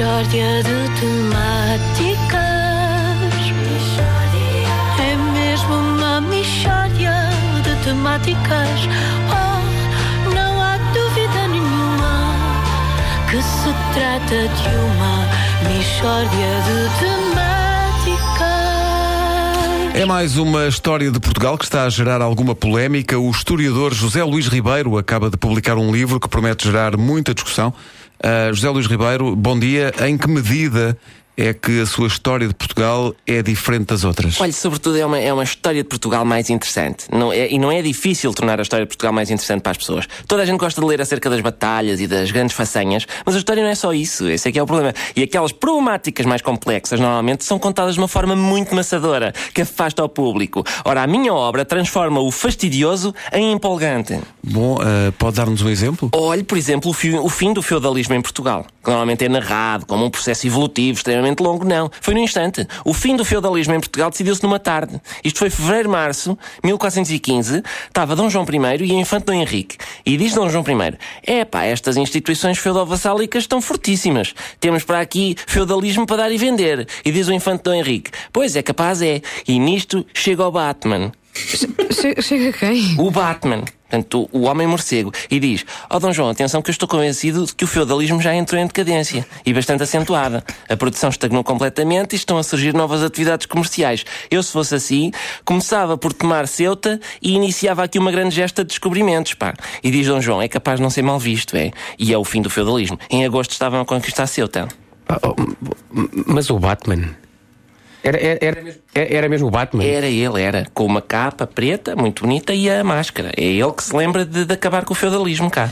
Mishória de temáticas. É mesmo uma mishória de temáticas. Oh, não há dúvida nenhuma que se trata de uma mishória de temáticas. É mais uma história de Portugal que está a gerar alguma polémica. O historiador José Luís Ribeiro acaba de publicar um livro que promete gerar muita discussão. Uh, José Luís Ribeiro, bom dia. Em que medida é que a sua história de Portugal é diferente das outras? Olha, sobretudo é uma, é uma história de Portugal mais interessante. Não é, e não é difícil tornar a história de Portugal mais interessante para as pessoas. Toda a gente gosta de ler acerca das batalhas e das grandes façanhas, mas a história não é só isso. Esse é que é o problema. E aquelas problemáticas mais complexas, normalmente, são contadas de uma forma muito maçadora, que afasta o público. Ora, a minha obra transforma o fastidioso em empolgante. Bom, uh, pode dar-nos um exemplo? Olhe, por exemplo, o, fi- o fim do feudalismo em Portugal, que normalmente é narrado como um processo evolutivo extremamente longo. Não, foi no instante. O fim do feudalismo em Portugal decidiu-se numa tarde. Isto foi fevereiro-março, 1415. Estava Dom João I e a infante Dom Henrique. E diz Dom João I: É pá, estas instituições feudal-vassálicas estão fortíssimas. Temos para aqui feudalismo para dar e vender. E diz o infante Dom Henrique: Pois é, capaz é. E nisto chega o Batman. Che- Chega quem? O Batman. Portanto, o homem morcego. E diz: Ó Dom João, atenção que eu estou convencido de que o feudalismo já entrou em decadência. E bastante acentuada. A produção estagnou completamente e estão a surgir novas atividades comerciais. Eu, se fosse assim, começava por tomar Ceuta e iniciava aqui uma grande gesta de descobrimentos, pá. E diz Dom João: É capaz de não ser mal visto, é. E é o fim do feudalismo. Em agosto estavam a conquistar Ceuta. Oh, mas o Batman. Era, era, era, mesmo, era mesmo o Batman? Era ele, era. Com uma capa preta, muito bonita, e a máscara. É ele que se lembra de, de acabar com o feudalismo cá.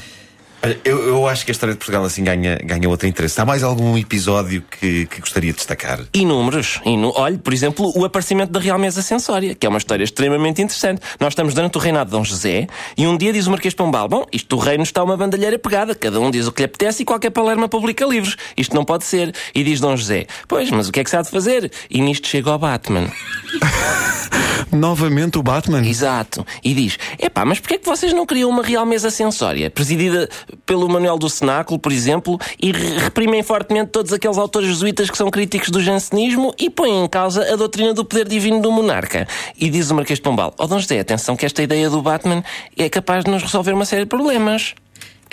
Eu, eu acho que a história de Portugal assim ganha, ganha outro interesse. Há mais algum episódio que, que gostaria de destacar? Inúmeros. Inu... Olhe, por exemplo, o aparecimento da Real Mesa Sensória, que é uma história extremamente interessante. Nós estamos durante o reinado de Dom José e um dia diz o Marquês Pombal: Bom, isto do reino está uma bandalheira pegada, cada um diz o que lhe apetece e qualquer palerma publica livros. Isto não pode ser. E diz Dom José: Pois, mas o que é que se há de fazer? E nisto chega o Batman. Novamente o Batman? Exato. E diz: Epá, mas porquê é que vocês não criam uma real mesa sensória, presidida pelo Manuel do Cenáculo, por exemplo, e re- reprimem fortemente todos aqueles autores jesuítas que são críticos do jansenismo e põem em causa a doutrina do poder divino do monarca? E diz o Marquês de Pombal: Ó Dom José, atenção que esta ideia do Batman é capaz de nos resolver uma série de problemas.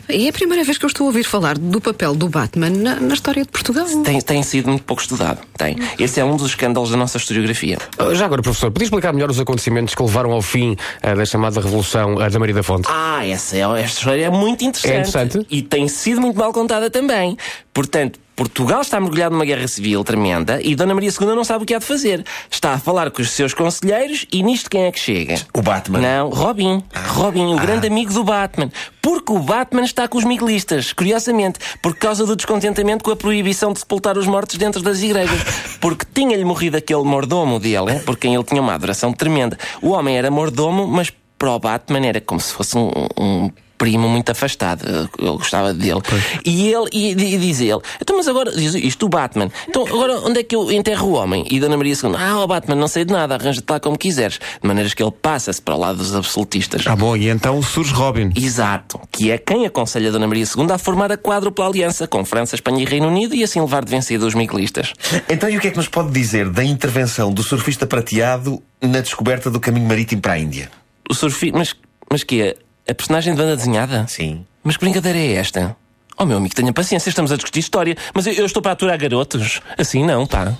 É a primeira vez que eu estou a ouvir falar do papel do Batman na, na história de Portugal. Tem, tem sido muito pouco estudado. Tem. Esse é um dos escândalos da nossa historiografia. Ah, Já agora, professor, podia explicar melhor os acontecimentos que levaram ao fim ah, da chamada Revolução ah, da Maria da Fonte? Ah, essa, é, esta história é muito interessante. É interessante? E tem sido muito mal contada também. Portanto, Portugal está mergulhado numa guerra civil tremenda e Dona Maria II não sabe o que há de fazer. Está a falar com os seus conselheiros e nisto quem é que chega? O Batman. Não, Robin. Robin, o grande amigo do Batman. Porque o Batman está com os miguelistas, curiosamente, por causa do descontentamento com a proibição de sepultar os mortos dentro das igrejas. Porque tinha-lhe morrido aquele mordomo dele, por quem ele tinha uma adoração tremenda. O homem era mordomo, mas para o Batman era como se fosse um, um primo muito afastado. Ele gostava dele. E ele, e, e diz ele, então, mas agora, diz isto, o Batman, então agora onde é que eu enterro o homem? E Dona Maria II, ah, o Batman, não sei de nada, arranja-te lá como quiseres. De maneiras que ele passa-se para o lado dos absolutistas. Ah, bom, e então surge Robin. Exato, que é quem aconselha Dona Maria II a formar a quádrupla aliança com França, Espanha e Reino Unido e assim levar de vencido os miguelistas. Então, e o que é que nos pode dizer da intervenção do surfista prateado na descoberta do caminho marítimo para a Índia? O surfi... Mas, mas que é? A personagem de banda desenhada? Sim. Mas que brincadeira é esta? Oh meu amigo, tenha paciência, estamos a discutir história. Mas eu, eu estou para aturar garotos. Assim não, pá.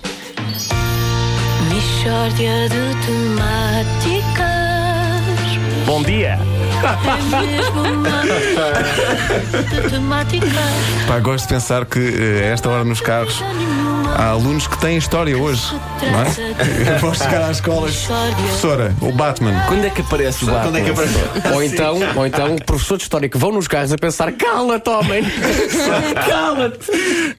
Temáticas. Bom dia! Pá, gosto de pensar que eh, a esta hora nos carros há alunos que têm história hoje. Não é? Vão chegar à escola. Professora, o Batman. Quando é que aparece o Batman? Quando é que aparece? Ou então, ou então, professor de história que vão nos carros a pensar: cala-te, homem! cala-te!